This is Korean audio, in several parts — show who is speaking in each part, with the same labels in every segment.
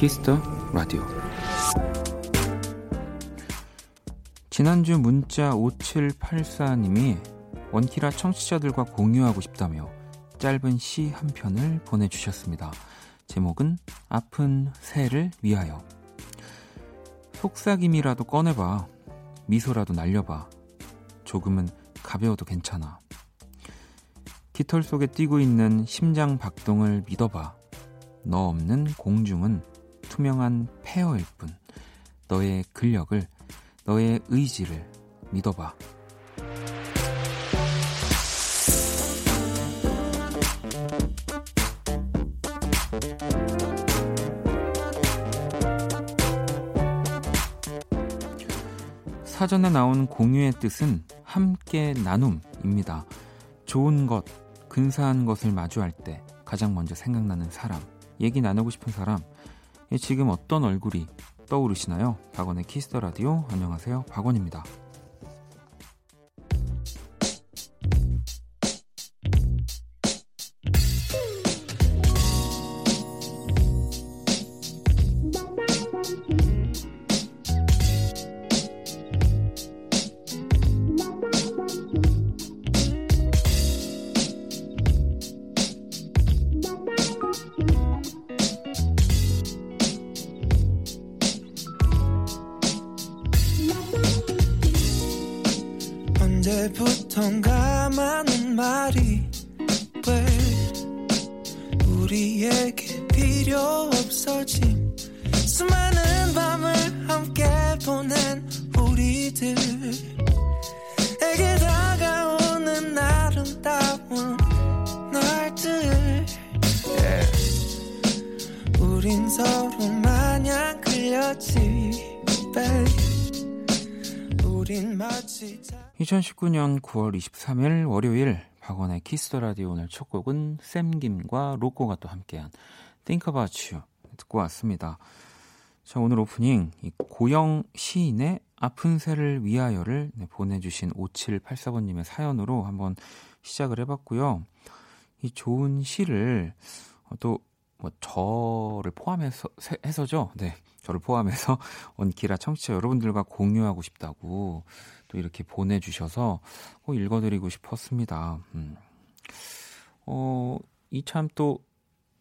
Speaker 1: 키스 더 라디오. 지난주 문자 5784님이 원키라 청취자들과 공유하고 싶다며 짧은 시 한 편을 보내주셨습니다. 제목은 아픈 새를 위하여. 속삭임이라도 꺼내봐. 미소라도 날려봐. 조금은 가벼워도 괜찮아. 깃털 속에 뛰고 있는 심장 박동을 믿어봐. 너 없는 공중은 투명한 폐허일 뿐 너의 근력을 너의 의지를 믿어봐 사전에 나온 공유의 뜻은 함께 나눔입니다. 좋은 것, 근사한 것을 마주할 때 가장 먼저 생각나는 사람, 얘기 나누고 싶은 사람, 지금 어떤 얼굴이 떠오르시나요? 박원의 키스 더 라디오 안녕하세요. 박원입니다.
Speaker 2: 언제부턴가 많은 말이 왜 우리에게 필요 없어진 수많은 밤을 함께 보낸 우리들 에게 다가오는 아름다운 날들 yeah. 우린 서로 마냥 그렸지 b 우린 마치
Speaker 1: 2019년 9월 23일 월요일 박원의 Kiss the Radio 오늘 첫 곡은 샘김과 로꼬가 또 함께한 Think About You 듣고 왔습니다. 자 오늘 오프닝 이 고영 시인의 아픈 새를 위하여를 네, 보내주신 5784번님의 사연으로 한번 시작을 해봤고요. 이 좋은 시를 어, 또뭐 저를 포함해서 해서죠. 네, 저를 포함해서 원키라 청취자 여러분들과 공유하고 싶다고 또 이렇게 보내주셔서 꼭 읽어드리고 싶었습니다. 음. 어, 이 참 또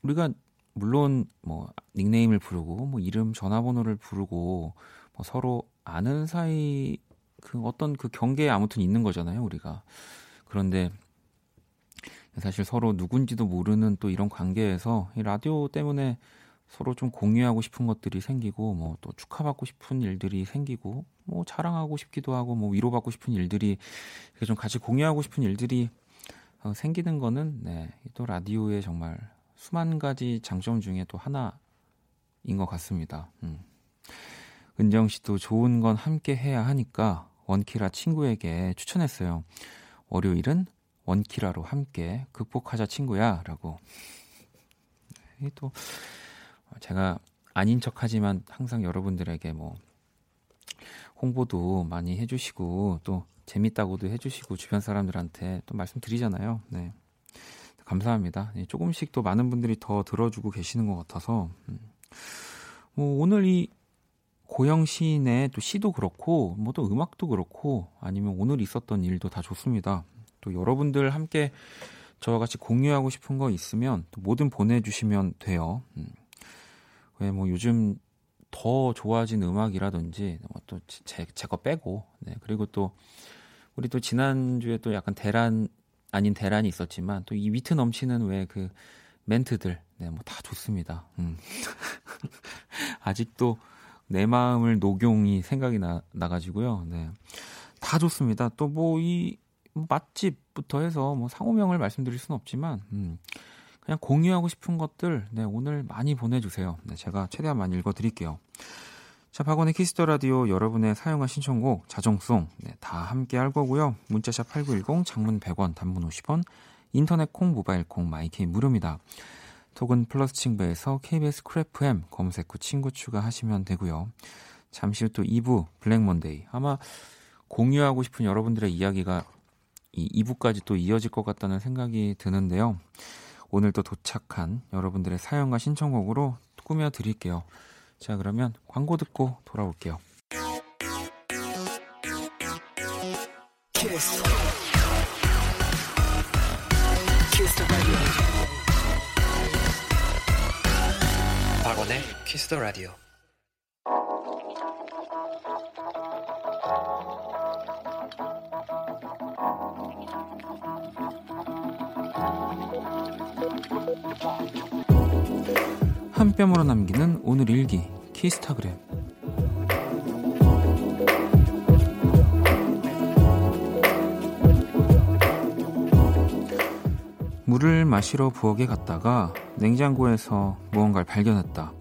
Speaker 1: 우리가 물론 뭐 닉네임을 부르고 뭐 이름 전화번호를 부르고 뭐 서로 아는 사이 그 어떤 그 경계에 아무튼 있는 거잖아요 우리가 그런데 사실 서로 누군지도 모르는 또 이런 관계에서 이 라디오 때문에 서로 좀 공유하고 싶은 것들이 생기고 뭐 또 축하받고 싶은 일들이 생기고 뭐 자랑하고 싶기도 하고 뭐 위로받고 싶은 일들이 좀 같이 공유하고 싶은 일들이 어, 생기는 거는 네, 또 라디오의 정말 수만 가지 장점 중에 또 하나인 것 같습니다. 음. 은정 씨도 좋은 건 함께 해야 하니까 원키라 친구에게 추천했어요. 월요일은 원키라로 함께 극복하자 친구야라고. 또 제가 아닌 척하지만 항상 여러분들에게 뭐 홍보도 많이 해주시고 또 재밌다고도 해주시고 주변 사람들한테 또 말씀드리잖아요. 네. 감사합니다. 네, 조금씩 또 많은 분들이 더 들어주고 계시는 것 같아서 음. 뭐 오늘 이 고영 시인의 또 시도 그렇고 뭐 또 음악도 그렇고 아니면 오늘 있었던 일도 다 좋습니다. 또 여러분들 함께 저와 같이 공유하고 싶은 거 있으면 또 뭐든 보내주시면 돼요. 음. 왜뭐 요즘 더 좋아진 음악이라든지 뭐 또제 거 빼고 네 그리고 또 우리 또 지난주에 또 약간 대란 아닌 대란이 있었지만 또 이 위트 넘치는 왜 그 멘트들 네 뭐 다 좋습니다. 음. 아직도 내 마음을 녹용이 생각이 나 나가지고요. 네. 다 좋습니다. 또 뭐 이 맛집부터 해서 뭐 상호명을 말씀드릴 수는 없지만 음. 그냥 공유하고 싶은 것들 네, 오늘 많이 보내주세요. 네, 제가 최대한 많이 읽어드릴게요. 자, 박원의 Kiss the Radio 여러분의 사연과 신청곡, 자정송 네, 다 함께 할 거고요. 문자샵 8910, 장문 100원, 단문 50원, 인터넷 콩, 모바일 콩, my K 무료입니다. 톡은 플러스 친구에서 KBS Cool FM 검색 후 친구 추가하시면 되고요. 잠시 후 또 2부 Black Monday 아마 공유하고 싶은 여러분들의 이야기가 이 2부까지 또 이어질 것 같다는 생각이 드는데요. 오늘 또 도착한 여러분들의 사연과 신청곡으로 꾸며 드릴게요. 자, 그러면 광고 듣고 돌아올게요. Kiss. Kiss 박원의 키스 더 라디오. 한 뼘으로 남기는 오늘 일기 키스타그램 물을 마시러 부엌에 갔다가 냉장고에서 무언가를 발견했다.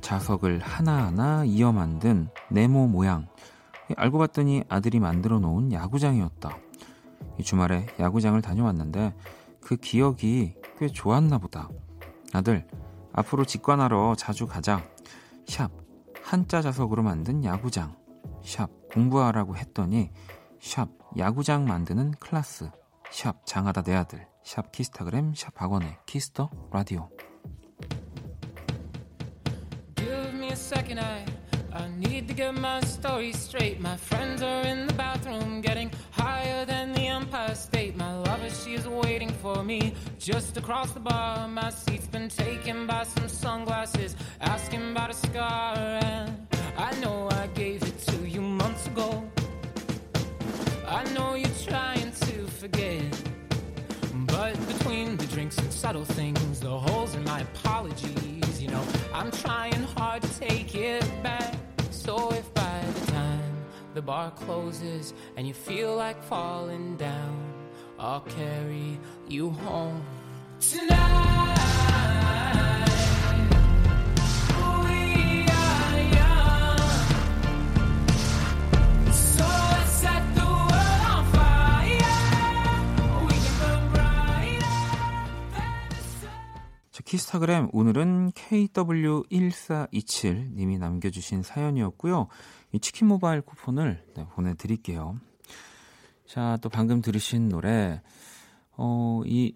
Speaker 1: 자석을 하나하나 이어 만든 네모 모양. 알고 봤더니 아들이 만들어 놓은 야구장이었다. 주말에 야구장을 다녀왔는데 그 기억이 꽤 좋았나 보다. 아들, 앞으로 직관하러 자주 가자. 샵 한자 자석으로 만든 야구장. 샵 공부하라고 했더니 샵 야구장 만드는 클래스. 샵 장하다 내 아들. 샵 키스타그램 샵 박원의 키스터 라디오. Second I I need to get my story straight. My friends are in the bathroom getting higher than the Empire State. My lover, she is waiting for me just across the bar. My seat's been taken by some sunglasses, asking about a scar. And I know I gave it to you months ago. I know you're trying to forget. But between the drinks and subtle things, the holes in my apologies, you know, I'm trying hard to take it back. So if by the the bar closes and you feel like falling down, I'll carry you home tonight. 키스타그램 오늘은 KW1427님이 남겨주신 사연이었고요. 이 치킨 모바일 쿠폰을 네, 보내드릴게요. 자, 또 방금 들으신 노래, 어, 이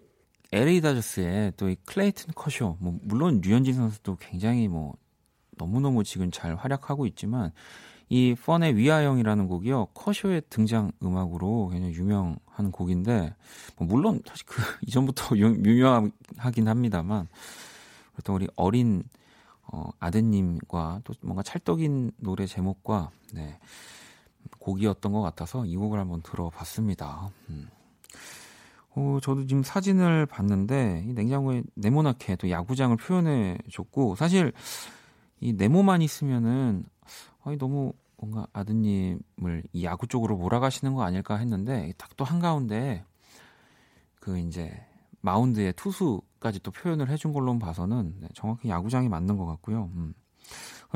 Speaker 1: LA 다저스의 또 이 클레이튼 커쇼, 뭐, 물론 류현진 선수도 굉장히 뭐, 너무너무 지금 잘 활약하고 있지만, 이 펀의 위아영이라는 곡이요 커쇼의 등장 음악으로 굉장히 유명한 곡인데 뭐 물론 사실 그 이전부터 유, 유명하긴 합니다만 또 우리 어린 어, 아드님과 또 뭔가 찰떡인 노래 제목과 네, 곡이었던 것 같아서 이 곡을 한번 들어봤습니다. 음. 어, 저도 지금 사진을 봤는데 이 냉장고에 네모나게 또 야구장을 표현해 줬고 사실 이 네모만 있으면은 아니 너무 뭔가 아드님을 이 야구 쪽으로 몰아가시는 거 아닐까 했는데 딱 또 한가운데 그 이제 마운드의 투수 까지 또 표현을 해준 걸로 봐서는 네, 정확히 야구장이 맞는 것 같고요. 음.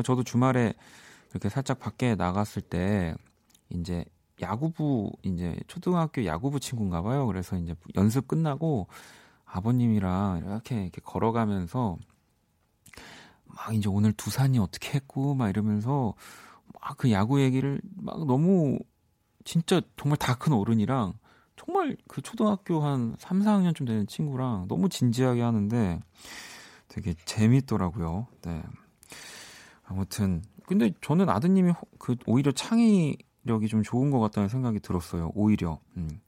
Speaker 1: 저도 주말에 이렇게 살짝 밖에 나갔을 때 이제 야구부 이제 초등학교 야구부 친구인가 봐요. 그래서 이제 연습 끝나고 아버님이랑 이렇게 이렇게 걸어가면서 막 이제 오늘 두산이 어떻게 했고 막 이러면서 막 그 야구 얘기를 막 너무 진짜 정말 다 큰 어른이랑 정말 그 초등학교 한 3, 4학년쯤 되는 친구랑 너무 진지하게 하는데 되게 재밌더라고요. 네. 아무튼 근데 저는 아드님이 그 오히려 창의력이 좀 좋은 것 같다는 생각이 들었어요. 오히려 음.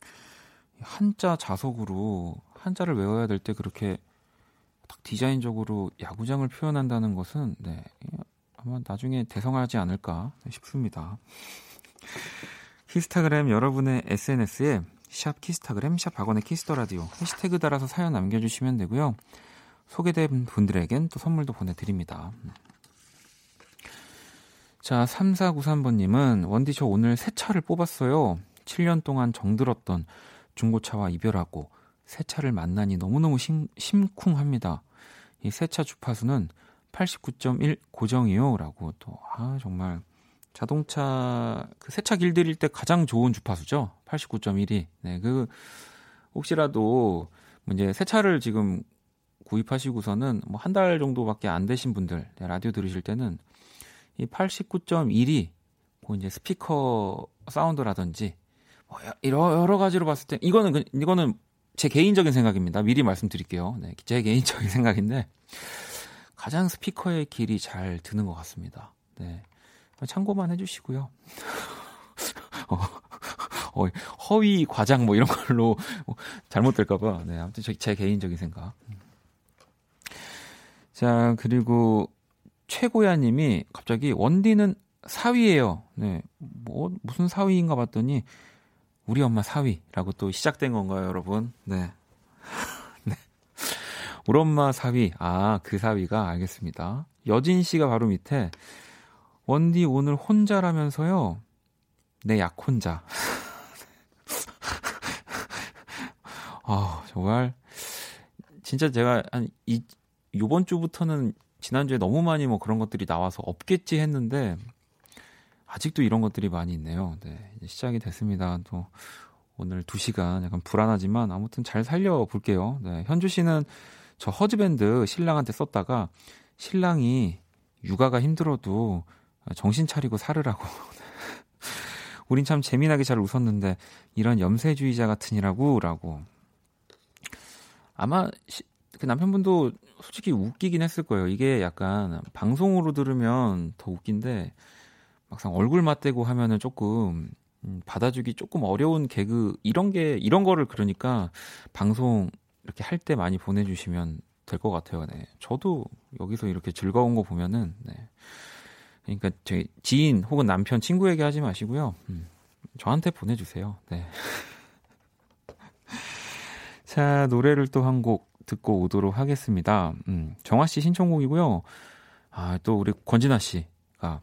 Speaker 1: 한자 자석으로 한자를 외워야 될 때 그렇게 딱 디자인적으로 야구장을 표현한다는 것은 네, 아마 나중에 대성하지 않을까 싶습니다. 키스타그램 여러분의 SNS에 샵 키스타그램 샵 박원의 Kiss the Radio 해시태그 달아서 사연 남겨주시면 되고요. 소개된 분들에겐 또 선물도 보내드립니다. 자, 3493번님은 원디 저 오늘 새 차를 뽑았어요. 7년 동안 정들었던 중고차와 이별하고 새 차를 만나니 너무너무 심, 심쿵합니다. 이 새 차 주파수는 89.1 고정이요. 라고 또, 아, 정말 자동차, 그새차 길들일 때 가장 좋은 주파수죠. 89.1이. 네, 그, 혹시라도, 뭐 이제 새 차를 지금 구입하시고서는 뭐 한 달 정도밖에 안 되신 분들, 네, 라디오 들으실 때는 이 89.1이 뭐 이제 스피커 사운드라든지 어, 여러, 여러 가지로 봤을 때 이거는 그, 이거는 제 개인적인 생각입니다. 미리 말씀드릴게요. 네, 제 개인적인 생각인데 가장 스피커의 길이 잘 드는 것 같습니다. 네. 참고만 해주시고요. 어, 어, 허위 과장 뭐 이런 걸로 잘못될까봐. 네, 아무튼 제, 제 개인적인 생각. 자, 그리고 최고야 님이 갑자기 원디는 사위예요. 네. 뭐 무슨 사위인가 봤더니 우리 엄마 사위라고 또 시작된 건가요, 여러분? 네. 네. 우리 엄마 사위. 아, 그 사위가 알겠습니다. 여진 씨가 바로 밑에 원디 오늘 혼자라면서요. 내 약 혼자. 아, 정말 진짜 제가 한 이, 요번 주부터는 지난주에 너무 많이 뭐 그런 것들이 나와서 없겠지 했는데 아직도 이런 것들이 많이 있네요. 네, 이제 시작이 됐습니다. 또 오늘 2시간 약간 불안하지만 아무튼 잘 살려 볼게요. 네, 현주 씨는 저 허즈밴드 신랑한테 썼다가 신랑이 육아가 힘들어도 정신 차리고 살으라고. 우린 참 재미나게 잘 웃었는데 이런 염세주의자 같으니라고 라고. 아마 시, 그 남편분도 솔직히 웃기긴 했을 거예요. 이게 약간 방송으로 들으면 더 웃긴데 막상 얼굴 맞대고 하면은 조금 음, 받아주기 조금 어려운 개그 이런 게 이런 거를 그러니까 방송 이렇게 할 때 많이 보내주시면 될 것 같아요. 네. 저도 여기서 이렇게 즐거운 거 보면은 네. 그러니까 저희 지인 혹은 남편 친구에게 하지 마시고요. 음, 저한테 보내주세요. 네. 자 노래를 또 한 곡 듣고 오도록 하겠습니다. 음, 정아 씨 신청곡이고요. 아, 또 우리 권진아 씨가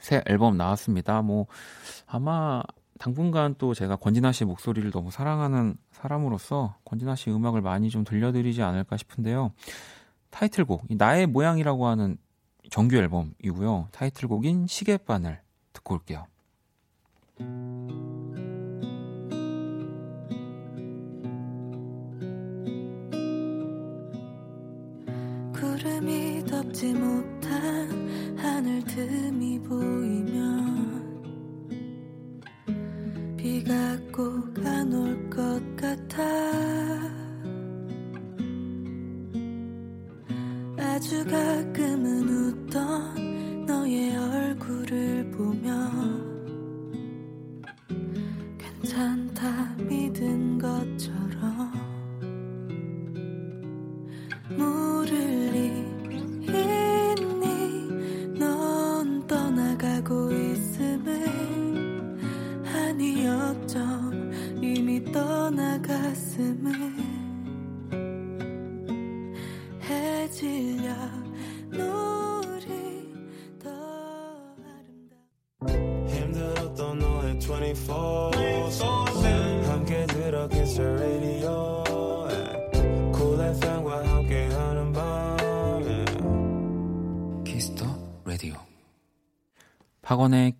Speaker 1: 새 앨범 나왔습니다. 뭐 아마 당분간 또 제가 권진아 씨 목소리를 너무 사랑하는 사람으로서 권진아 씨 음악을 많이 좀 들려드리지 않을까 싶은데요. 타이틀곡 나의 모양이라고 하는 정규 앨범이고요. 타이틀곡인 시계바늘 듣고 올게요. 구름이 덮지 못한 하늘 틈이 보이면 비가 꼭 안 올 것 같아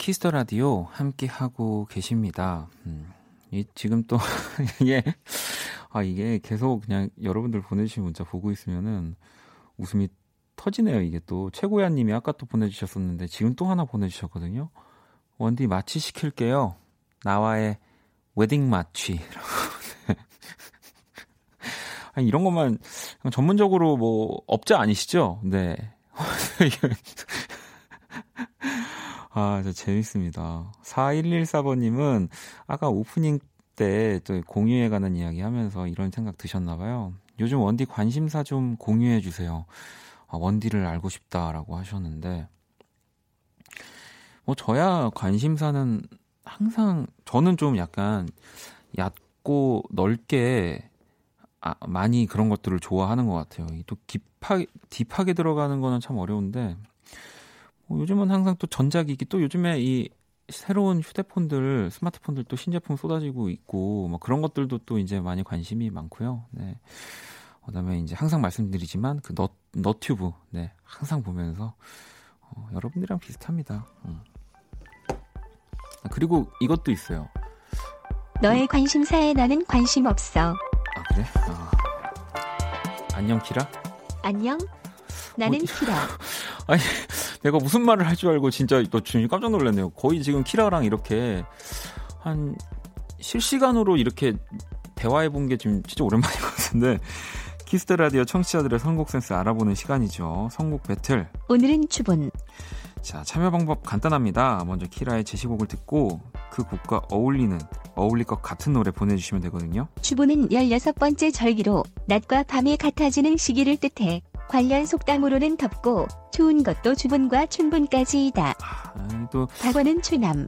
Speaker 1: Kiss the Radio 함께 하고 계십니다. 음, 이 지금 또 이게 아 이게 계속 그냥 여러분들 보내주신 문자 보고 있으면은 웃음이 터지네요. 이게 또 최고야님이 아까 또 보내주셨었는데 지금 또 하나 보내주셨거든요. 원디 마취 시킬게요. 나와의 웨딩 마취. 아니, 이런 것만 전문적으로 뭐 업자 아니시죠? 네. 아, 저 재밌습니다. 4114번님은 아까 오프닝 때 또 공유해 가는 이야기 하면서 이런 생각 드셨나봐요. 요즘 원디 관심사 좀 공유해 주세요. 아, 원디를 알고 싶다라고 하셨는데, 뭐, 저야 관심사는 항상, 저는 좀 약간 얕고 넓게 아, 많이 그런 것들을 좋아하는 것 같아요. 또 깊하게, 딥하게 들어가는 거는 참 어려운데, 뭐 요즘은 항상 또 전자기기, 또 요즘에 이 새로운 휴대폰들, 스마트폰들 또 신제품 쏟아지고 있고, 뭐 그런 것들도 또 이제 많이 관심이 많고요. 네. 그 다음에 이제 항상 말씀드리지만 그 너, 너튜브, 네. 항상 보면서, 어, 여러분들이랑 비슷합니다. 음. 그리고 이것도 있어요.
Speaker 3: 너의 관심사에 나는 관심 없어.
Speaker 1: 아, 그래? 아. 안녕, 키라?
Speaker 3: 안녕. 나는
Speaker 1: 어디-
Speaker 3: 키라.
Speaker 1: 아니, 내가 무슨 말을 할 줄 알고 진짜 너 지금 깜짝 놀랐네요. 거의 지금 키라랑 이렇게 한 실시간으로 이렇게 대화해 본 게 지금 진짜 오랜만인 것 같은데 Kiss the Radio 청취자들의 선곡 센스 알아보는 시간이죠. 선곡 배틀.
Speaker 3: 오늘은 추본.
Speaker 1: 자, 참여 방법 간단합니다. 먼저 키라의 제시곡을 듣고 그 곡과 어울리는 어울릴 것 같은 노래 보내주시면 되거든요.
Speaker 3: 추본은 16번째 절기로 낮과 밤이 같아지는 시기를 뜻해 관련 속담으로는 덥고 추운 것도 주분과 춘분까지이다.
Speaker 1: 아, 또
Speaker 3: 박원은 추남.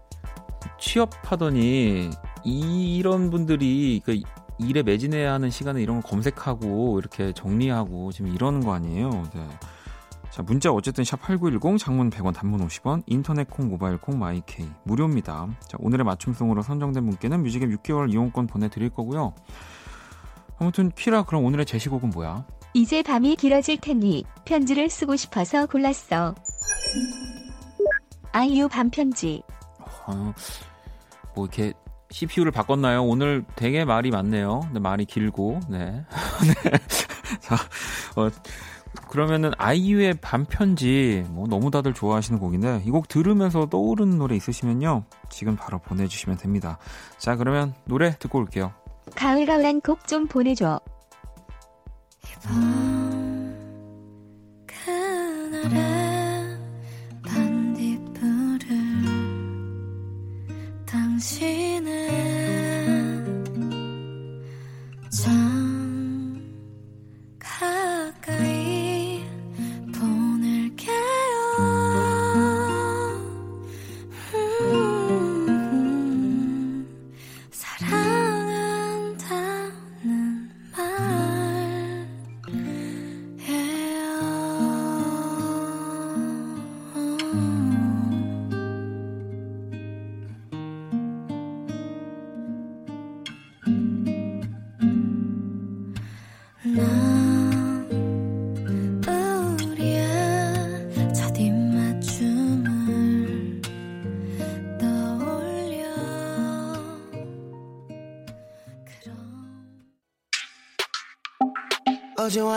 Speaker 1: 취업하더니 이런 분들이 그 일에 매진해야 하는 시간에 이런 거 검색하고 이렇게 정리하고 지금 이러는 거 아니에요. 네. 자, 문자 어쨌든 샵 8910 장문 100원 단문 50원 인터넷 콩 모바일 콩 마이케이 무료입니다. 자, 오늘의 맞춤송으로 선정된 분께는 뮤직앱 6개월 이용권 보내 드릴 거고요. 아무튼 키라 그럼 오늘의 제시곡은 뭐야?
Speaker 3: 이제 밤이 길어질 테니 편지를 쓰고 싶어서 골랐어. 아이유 밤편지.
Speaker 1: 어, 뭐 이렇게 CPU를 바꿨나요? 오늘 되게 말이 많네요. 근데 말이 길고, 네. 네. 자, 어, 그러면은 아이유의 반편지, 뭐 너무 다들 좋아하시는 곡인데, 이 곡 들으면서 떠오르는 노래 있으시면요. 지금 바로 보내주시면 됩니다. 자, 그러면 노래 듣고 올게요.
Speaker 3: 가을가을한 곡 좀 보내줘.
Speaker 4: 그날의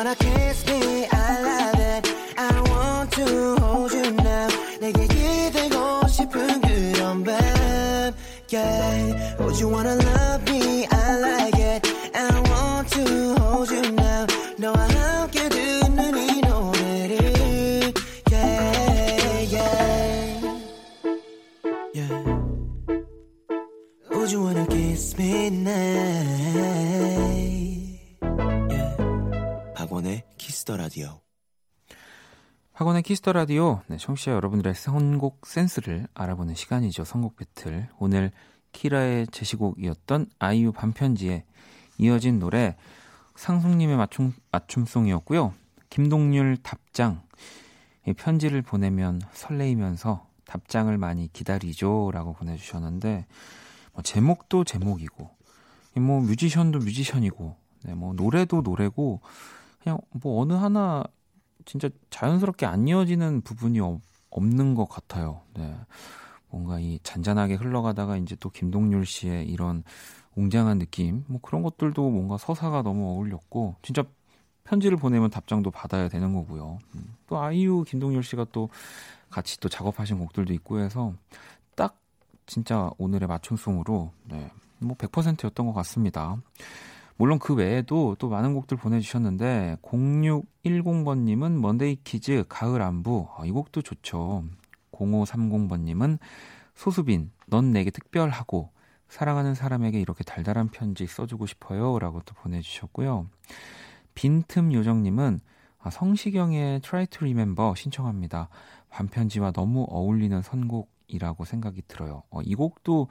Speaker 5: I can't Kiss the Radio. 박원의
Speaker 1: Kiss the Radio, 네, 청취자 여러분들의 선곡 센스를 알아보는 시간이죠. 선곡 배틀. 오늘 키라의 제시곡이었던 아이유 밤편지에 이어진 노래 상숙님의 맞춤, 맞춤송이었고요. 김동률 답장. 이 편지를 보내면 설레이면서 답장을 많이 기다리죠. 라고 보내주셨는데, 뭐 제목도 제목이고, 이뭐 뮤지션도 뮤지션이고, 네, 뭐 노래도 노래고, 그냥 뭐 어느 하나 진짜 자연스럽게 안 이어지는 부분이 없, 없는 것 같아요. 네. 뭔가 이 잔잔하게 흘러가다가 이제 또 김동률 씨의 이런 웅장한 느낌, 뭐 그런 것들도 뭔가 서사가 너무 어울렸고, 진짜 편지를 보내면 답장도 받아야 되는 거고요. 음, 또 아이유, 김동률 씨가 또 같이 또 작업하신 곡들도 있고 해서 딱 진짜 오늘의 맞춤송으로 네, 뭐 100%였던 것 같습니다. 물론 그 외에도 또 많은 곡들 보내주셨는데 0610번님은 Monday Kiz 가을 안부 아, 이 곡도 좋죠. 0530번님은 소수빈 넌 내게 특별하고 사랑하는 사람에게 이렇게 달달한 편지 써주고 싶어요 라고 또 보내주셨고요. 빈틈 요정님은 아, 성시경의 Try to Remember 신청합니다. 밤편지와 너무 어울리는 선곡이라고 생각이 들어요. 어, 이 곡도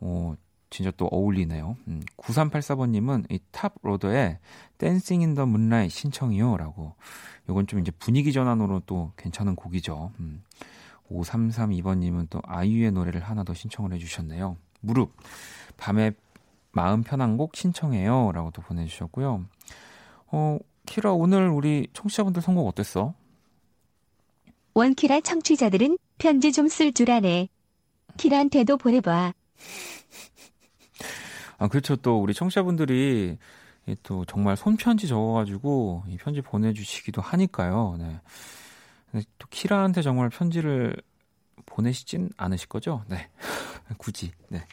Speaker 1: 어, 진짜 또 어울리네요. 음, 9384번님은 이 Toploader의 Dancing in the Moonlight 신청이요. 라고. 요건 좀 이제 분위기 전환으로 또 괜찮은 곡이죠. 음, 5332번님은 또 아이유의 노래를 하나 더 신청을 해주셨네요. 무릎. 밤에 마음 편한 곡 신청해요. 라고 또 보내주셨고요. 어, 키라, 오늘 우리 청취자분들 선곡 어땠어?
Speaker 3: 원키라 청취자들은 편지 좀 쓸 줄 아네. 키라한테도 보내봐.
Speaker 1: 아, 그렇죠. 또 우리 청취자분들이 이또 정말 손편지 적어가지고 이 편지 보내주시기도 하니까요. 네. 또 키라한테 정말 편지를 보내시진 않으실 거죠? 네. 굳이. 네.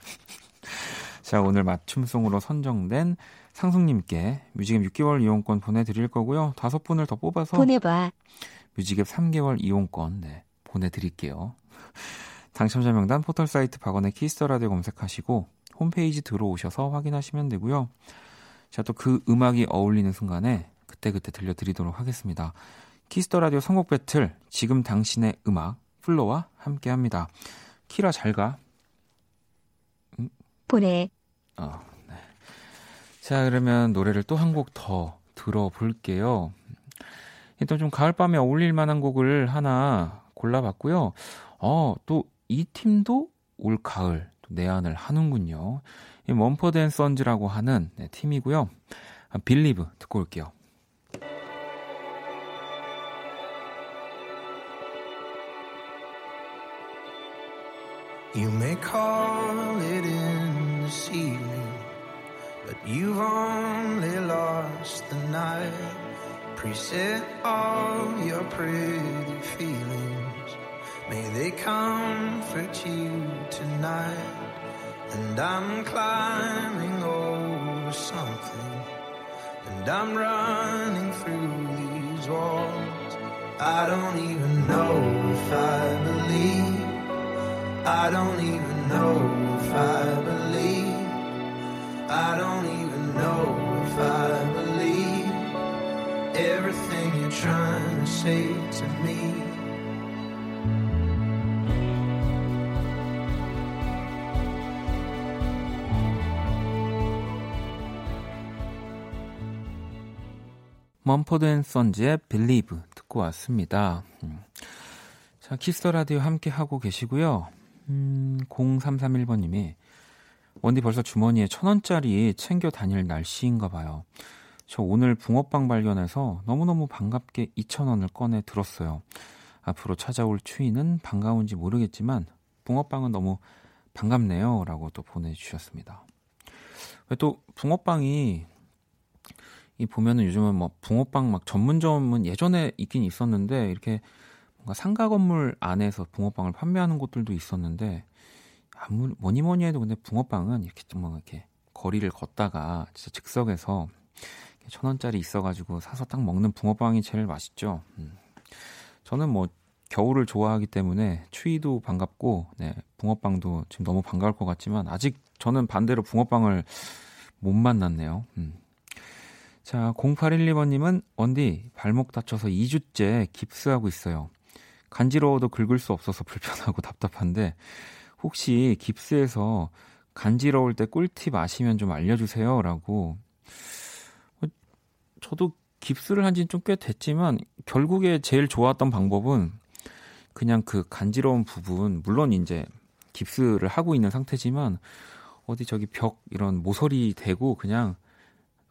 Speaker 1: 자, 오늘 맞춤송으로 선정된 상숙님께 뮤직앱 6개월 이용권 보내드릴 거고요. 다섯 분을 더 뽑아서
Speaker 3: 보내봐.
Speaker 1: 뮤직앱 3개월 이용권 네, 보내드릴게요. 당첨자 명단 포털 사이트 박원의 Kiss the Radio 검색하시고 홈페이지 들어오셔서 확인하시면 되고요. 자, 또그 음악이 어울리는 순간에 그때그때 들려드리도록 하겠습니다. Kiss the Radio 선곡 배틀 지금 당신의 음악 FLO와 함께 합니다. 키라 잘 가.
Speaker 3: 보내.
Speaker 1: 어, 네. 자, 그러면 노래를 또 한 곡 더 들어볼게요. 일단 좀 가을밤에 어울릴 만한 곡을 하나 골라봤고요. 어, 또 이 팀도 올 가을 내한을 하는군요. 이 Mumford & Sons라고 하는 네, 팀이고요. 아, Believe 듣고 올게요.
Speaker 5: You may call it in this evening, but you've only lost the night. Preset all your pretty feelings. May they comfort you tonight. And I'm climbing over something, and I'm running through these walls. I don't even know if I believe. I don't even know if I believe. I don't even know if I believe everything you're trying to say to me.
Speaker 1: Mumford & Sons의 Believe 듣고 왔습니다. 음. 자, Kiss the Radio 함께 하고 계시고요. 음, 0331번님이 원디 벌써 주머니에 천 원짜리 챙겨 다닐 날씨인가 봐요. 저 오늘 붕어빵 발견해서 너무너무 반갑게 2천 원을 꺼내 들었어요. 앞으로 찾아올 추위는 반가운지 모르겠지만 붕어빵은 너무 반갑네요. 라고 또 보내주셨습니다. 왜또 붕어빵이 이 보면은 요즘은 뭐 붕어빵 막 전문점은 예전에 있긴 있었는데 이렇게 뭔가 상가 건물 안에서 붕어빵을 판매하는 곳들도 있었는데 아무 뭐니 뭐니 해도 근데 붕어빵은 이렇게 좀 이렇게 거리를 걷다가 진짜 즉석에서 천 원짜리 있어가지고 사서 딱 먹는 붕어빵이 제일 맛있죠. 음. 저는 뭐 겨울을 좋아하기 때문에 추위도 반갑고 네, 붕어빵도 지금 너무 반가울 것 같지만 아직 저는 반대로 붕어빵을 못 만났네요. 음. 자, 0812번님은 원디 발목 다쳐서 2주째 깁스하고 있어요. 간지러워도 긁을 수 없어서 불편하고 답답한데 혹시 깁스에서 간지러울 때 꿀팁 아시면 좀 알려주세요. 라고. 어, 저도 깁스를 한 지는 좀 꽤 됐지만 결국에 제일 좋았던 방법은 그냥 그 간지러운 부분, 물론 이제 깁스를 하고 있는 상태지만 어디 저기 벽 이런 모서리 대고 그냥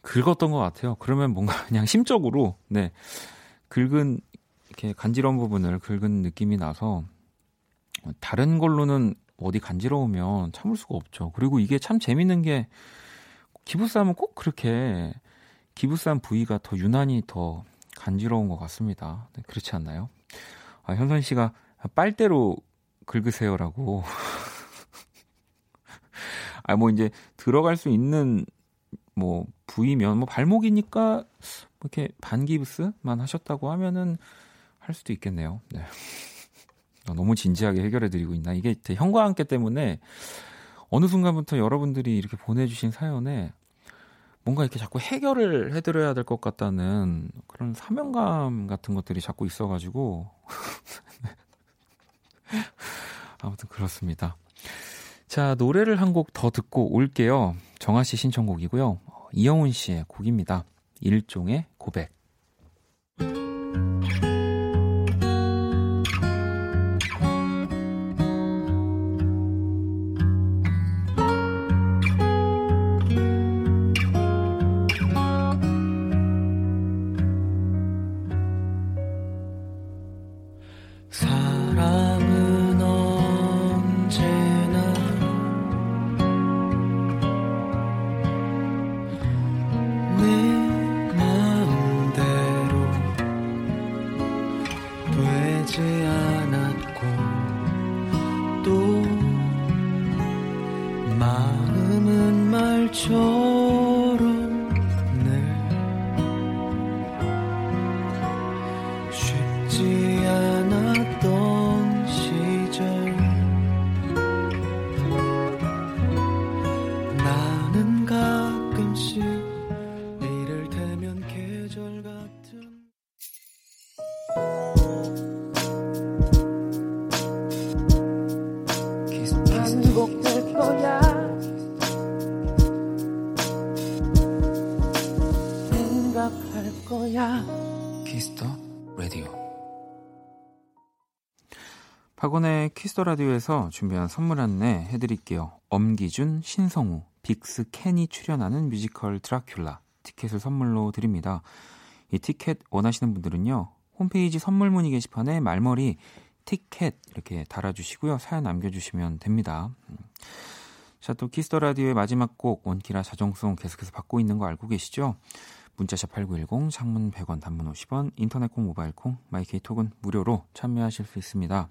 Speaker 1: 긁었던 것 같아요. 그러면 뭔가 그냥 심적으로, 네. 긁은, 이렇게 간지러운 부분을 긁은 느낌이 나서 다른 걸로는 어디 간지러우면 참을 수가 없죠. 그리고 이게 참 재밌는 게 기부싸움은 꼭 그렇게 기부싸움 부위가 더 유난히 더 간지러운 것 같습니다. 네, 그렇지 않나요? 아, 현선 씨가 빨대로 긁으세요라고. 아, 뭐 이제 들어갈 수 있는 뭐 부위면 뭐 발목이니까 뭐 이렇게 반기부스만 하셨다고 하면은 할 수도 있겠네요. 네. 너무 진지하게 해결해 드리고 있나? 이게 형과 함께 때문에 어느 순간부터 여러분들이 이렇게 보내주신 사연에 뭔가 이렇게 자꾸 해결을 해드려야 될 것 같다는 그런 사명감 같은 것들이 자꾸 있어가지고 아무튼 그렇습니다. 자 노래를 한 곡 더 듣고 올게요. 정아 씨 신청곡이고요. 이영훈 씨의 곡입니다. 일종의 고백.
Speaker 2: 마음은
Speaker 1: 말초 Kiss the Radio에서 준비한 선물 안내 해드릴게요. 엄기준, 신성우, 빅스 켄이 출연하는 뮤지컬 드라큘라 티켓을 선물로 드립니다. 이 티켓 원하시는 분들은요. 홈페이지 선물 문의 게시판에 말머리 티켓 이렇게 달아주시고요. 사연 남겨주시면 됩니다. 음. 자, 또 Kiss the Radio의 마지막 곡 원키라 자정송 계속해서 받고 있는 거 알고 계시죠? 문자샵 8910, 장문 100원, 단문 50원, 인터넷 콩, 모바일 콩, My K 톡은 무료로 참여하실 수 있습니다.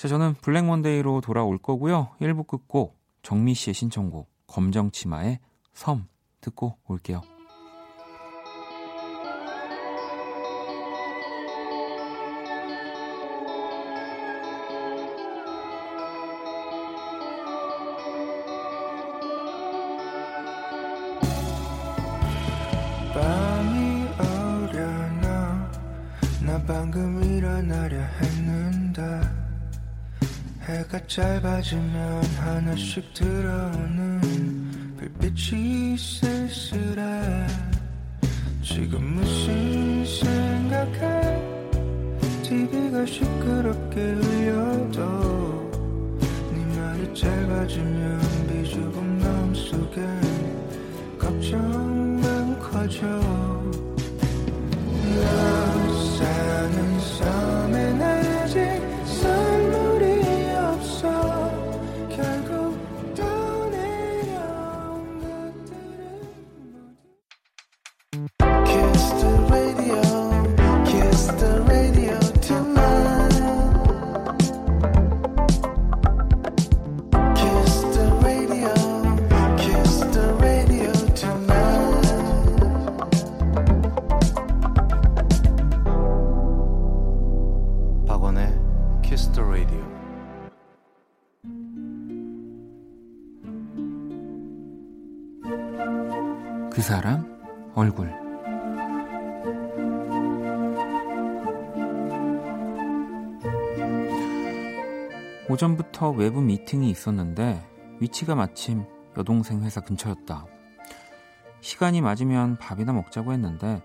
Speaker 1: 자, 저는 블랙 먼데이로 돌아올 거고요. 1부 끝곡 정미 씨의 신청곡 검정치마의 섬 듣고 올게요.
Speaker 2: 짧아지면 하나씩 들어오는 불빛이 쓸쓸해 지금 무슨 생각해. TV가 시끄럽게 울려도 네 말이 짧아지면 비좁은 마음속에 걱정만 커져
Speaker 1: 10시부터 외부 미팅이 있었는데 위치가 마침 여동생 회사 근처였다. 시간이 맞으면 밥이나 먹자고 했는데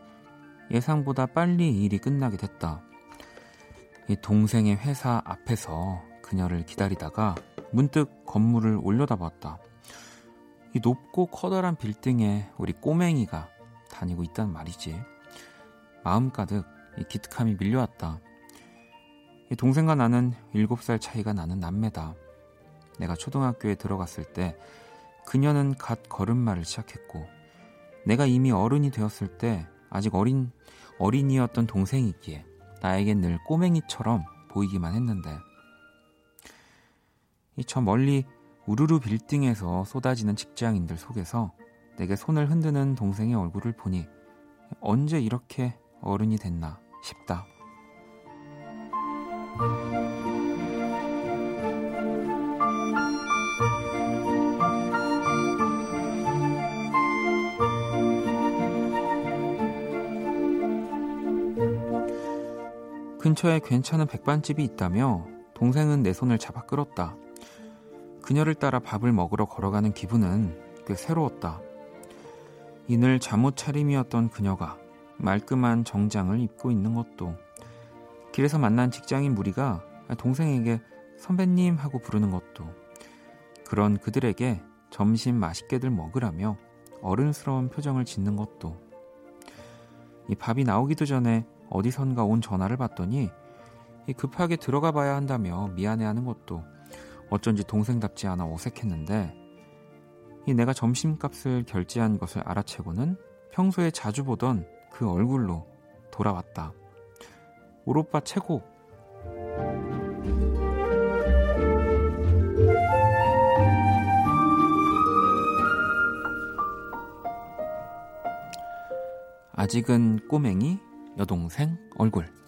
Speaker 1: 예상보다 빨리 일이 끝나게 됐다. 이 동생의 회사 앞에서 그녀를 기다리다가 문득 건물을 올려다봤다. 이 높고 커다란 빌딩에 우리 꼬맹이가 다니고 있단 말이지. 마음가득 기특함이 밀려왔다. 이 동생과 나는 7살 차이가 나는 남매다. 내가 초등학교에 들어갔을 때 그녀는 갓 걸음마를 시작했고 내가 이미 어른이 되었을 때 아직 어린 어린이였던 동생이기에 나에겐 늘 꼬맹이처럼 보이기만 했는데 이 저 멀리 우르르 빌딩에서 쏟아지는 직장인들 속에서 내게 손을 흔드는 동생의 얼굴을 보니 언제 이렇게 어른이 됐나 싶다. 근처에 괜찮은 백반집이 있다며 동생은 내 손을 잡아 끌었다. 그녀를 따라 밥을 먹으러 걸어가는 기분은 꽤 새로웠다. 이늘 잠옷 차림이었던 그녀가 말끔한 정장을 입고 있는 것도 길에서 만난 직장인 무리가 동생에게 선배님 하고 부르는 것도 그런 그들에게 점심 맛있게들 먹으라며 어른스러운 표정을 짓는 것도 이 밥이 나오기도 전에 어디선가 온 전화를 받더니 이 급하게 들어가 봐야 한다며 미안해하는 것도 어쩐지 동생답지 않아 어색했는데 이 내가 점심값을 결제한 것을 알아채고는 평소에 자주 보던 그 얼굴로 돌아왔다. 오로빠 최고. 아직은 꼬맹이 여동생 얼굴.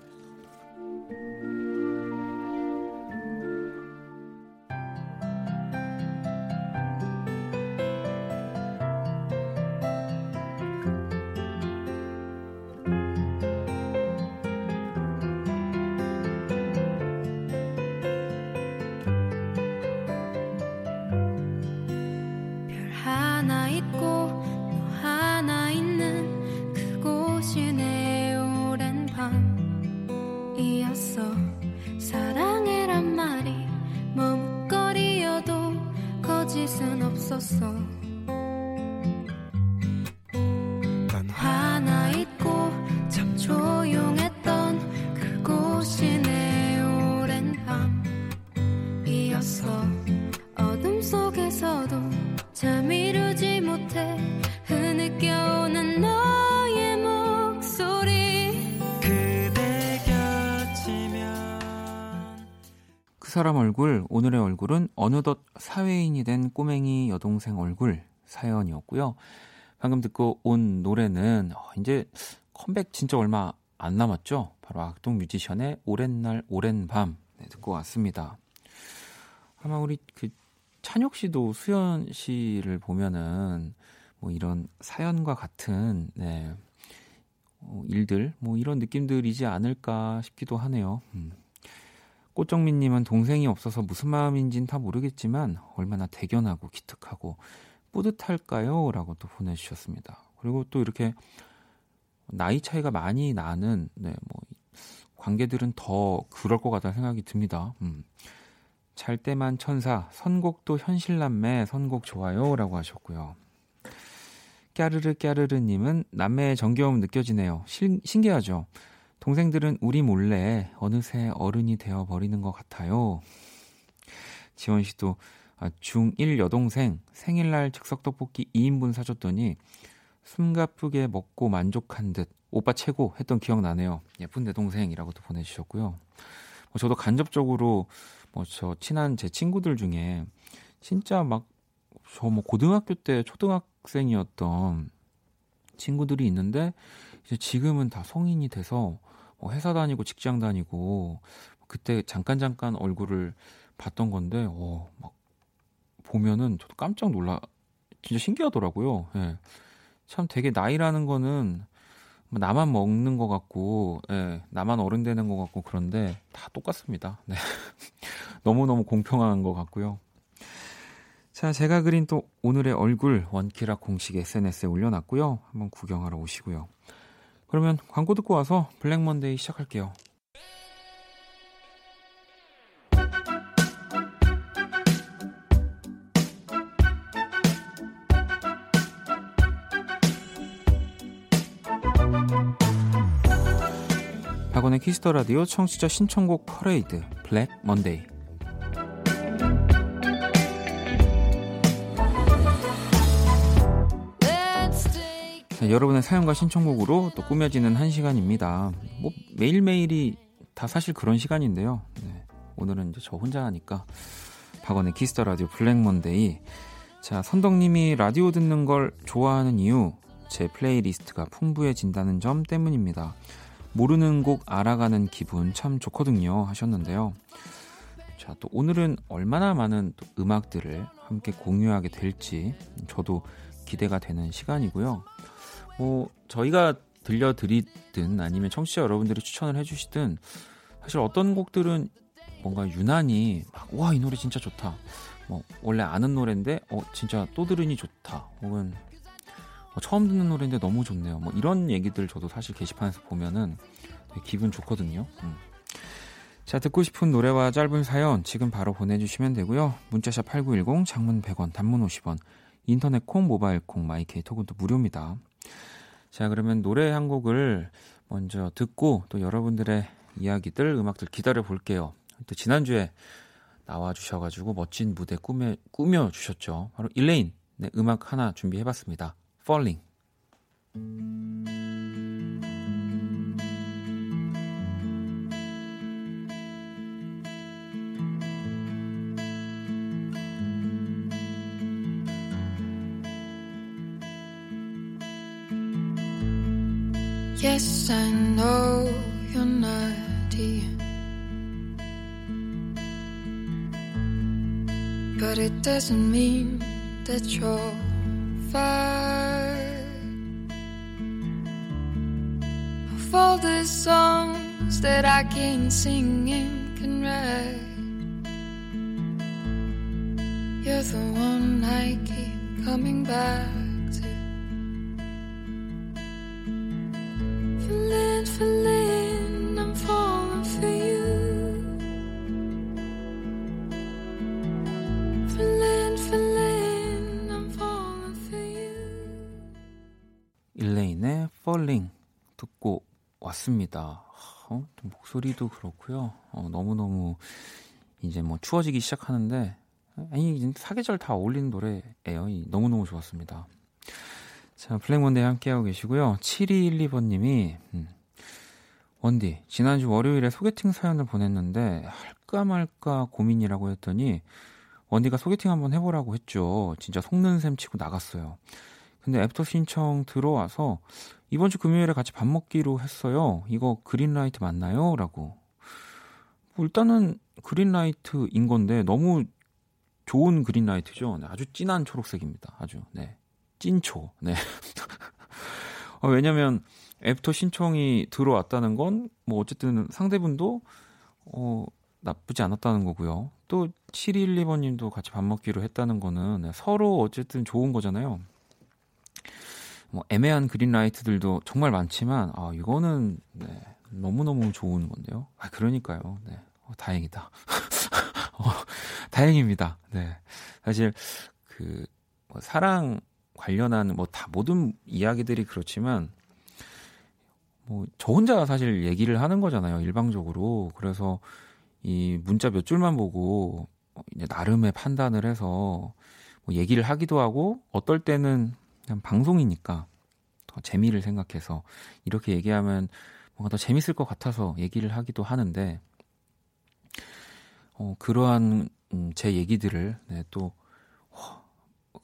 Speaker 1: 사람 얼굴, 오늘의 얼굴은 어느덧 사회인이 된 꼬맹이 여동생 얼굴 사연이었고요. 방금 듣고 온 노래는 어, 이제 컴백 진짜 얼마 안 남았죠? 바로 악동 뮤지션의 오랜 날, 오랜 밤 네, 듣고 왔습니다. 아마 우리 그 찬혁 씨도 수현 씨를 보면은 뭐 이런 사연과 같은 네, 어, 일들 뭐 이런 느낌들이지 않을까 싶기도 하네요. 음. 꽃정민님은 동생이 없어서 무슨 마음인진 다 모르겠지만 얼마나 대견하고 기특하고 뿌듯할까요? 라고 또 보내주셨습니다. 그리고 또 이렇게 나이 차이가 많이 나는 네, 뭐 관계들은 더 그럴 것 같다는 생각이 듭니다. 음. 잘 때만 천사 선곡도 현실남매 선곡 좋아요 라고 하셨고요. 까르르 까르르님은 남매의 정겨움 느껴지네요. 신, 신기하죠. 동생들은 우리 몰래 어느새 어른이 되어 버리는 것 같아요. 지원 씨도 아, 중1 여동생 생일날 즉석 떡볶이 2인분 사줬더니 숨가쁘게 먹고 만족한 듯 오빠 최고 했던 기억 나네요. 예쁜 내 동생이라고도 보내주셨고요. 뭐 저도 간접적으로 뭐 저 친한 제 친구들 중에 진짜 막 저 뭐 고등학교 때 초등학생이었던 친구들이 있는데 이제 지금은 다 성인이 돼서 뭐 회사 다니고 직장 다니고 그때 잠깐 잠깐 얼굴을 봤던 건데 어, 막 보면은 저도 깜짝 놀라 진짜 신기하더라고요. 예. 참 되게 나이라는 거는 뭐 나만 먹는 것 같고, 예, 나만 어른 되는 것 같고 그런데 다 똑같습니다. 네. 너무너무 공평한 것 같고요. 자, 제가 그린 또 오늘의 얼굴 원키라 공식 SNS에 올려놨고요. 한번 구경하러 오시고요. 그러면 광고 듣고 와서 Black Monday 시작할게요. 박원의 Kiss the Radio 청취자 신청곡 퍼레이드 Black Monday 자, 여러분의 사연과 신청곡으로 또 꾸며지는 한 시간입니다. 뭐 매일매일이 다 사실 그런 시간인데요. 네, 오늘은 이제 저 혼자 하니까 박원의 Kiss the Radio Black Monday 자, 선덕님이 라디오 듣는 걸 좋아하는 이유 제 플레이리스트가 풍부해진다는 점 때문입니다. 모르는 곡 알아가는 기분 참 좋거든요 하셨는데요. 자, 또 오늘은 얼마나 많은 또 음악들을 함께 공유하게 될지 저도 기대가 되는 시간이고요. 뭐 저희가 들려드리든 아니면 청취자 여러분들이 추천을 해주시든 사실 어떤 곡들은 뭔가 유난히 와이 노래 진짜 좋다. 뭐 원래 아는 노래인데 어 진짜 또 들으니 좋다. 혹은 어, 처음 듣는 노래인데 너무 좋네요. 뭐 이런 얘기들 저도 사실 게시판에서 보면은 기분 좋거든요. 음. 자, 듣고 싶은 노래와 짧은 사연 지금 바로 보내주시면 되고요. 문자샵 8910, 장문 100원, 단문 50원, 인터넷 콩, 모바일 콩, 마이케이 톡은 또 무료입니다. 자, 그러면 노래 한 곡을 먼저 듣고 또 여러분들의 이야기들, 음악들 기다려 볼게요. 또 지난주에 나와 주셔가지고 멋진 무대 꾸며, 꾸며 주셨죠. 바로 일레인. 네, 음악 하나 준비해 봤습니다. Falling.
Speaker 4: Yes, I know you're naughty. But it doesn't mean that you're far. Of all the songs that I can sing and can write, you're the one I keep coming back
Speaker 1: 일레인의 Falling 듣고 왔습니다. 어, 또 목소리도 그렇고요. 어, 너무너무 이제 뭐 추워지기 시작하는데 아니 사계절 다 어울리는 노래예요. 이- 너무너무 좋았습니다. 자, Black Monday 함께하고 계시고요. 7212번님이 음, 원디 지난주 월요일에 소개팅 사연을 보냈는데 할- 할까 말까 고민이라고 했더니 원디가 소개팅 한번 해보라고 했죠. 진짜 속는 셈 치고 나갔어요. 근데 애프터 신청 들어와서 이번 주 금요일에 같이 밥 먹기로 했어요. 이거 green light 맞나요? 라고. 뭐 일단은 green light인 건데 너무 좋은 green light죠. 네, 아주 진한 초록색입니다. 아주 네 찐초. 네. 어, 왜냐면 애프터 신청이 들어왔다는 건 뭐 어쨌든 상대분도 어 나쁘지 않았다는 거고요. 또 7212번 님도 같이 밥 먹기로 했다는 거는 네, 서로 어쨌든 좋은 거잖아요. 뭐 애매한 그린라이트들도 정말 많지만 아 이거는 네, 너무너무 좋은 건데요. 아 그러니까요. 네. 어, 다행이다. 어, 다행입니다. 네. 사실 그 뭐 사랑 관련한 뭐 다 모든 이야기들이 그렇지만 뭐 저 혼자 사실 얘기를 하는 거잖아요. 일방적으로. 그래서 이 문자 몇 줄만 보고 이제 나름의 판단을 해서 뭐 얘기를 하기도 하고 어떨 때는 그냥 방송이니까 더 재미를 생각해서 이렇게 얘기하면 뭔가 더 재밌을 것 같아서 얘기를 하기도 하는데 어, 그러한 음, 제 얘기들을 네, 또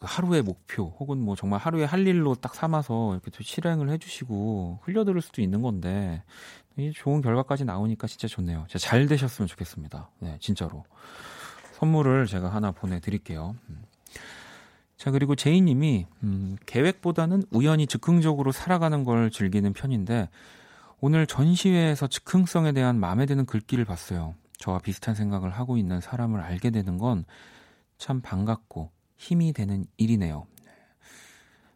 Speaker 1: 하루의 목표 혹은 뭐 정말 하루의 할 일로 딱 삼아서 이렇게 또 실행을 해주시고 흘려들을 수도 있는 건데 이 좋은 결과까지 나오니까 진짜 좋네요. 진짜 잘 되셨으면 좋겠습니다. 네, 진짜로 선물을 제가 하나 보내드릴게요. 음. 자 그리고 제이님이 음, 계획보다는 우연히 즉흥적으로 살아가는 걸 즐기는 편인데 오늘 전시회에서 즉흥성에 대한 마음에 드는 글귀를 봤어요. 저와 비슷한 생각을 하고 있는 사람을 알게 되는 건 참 반갑고 힘이 되는 일이네요.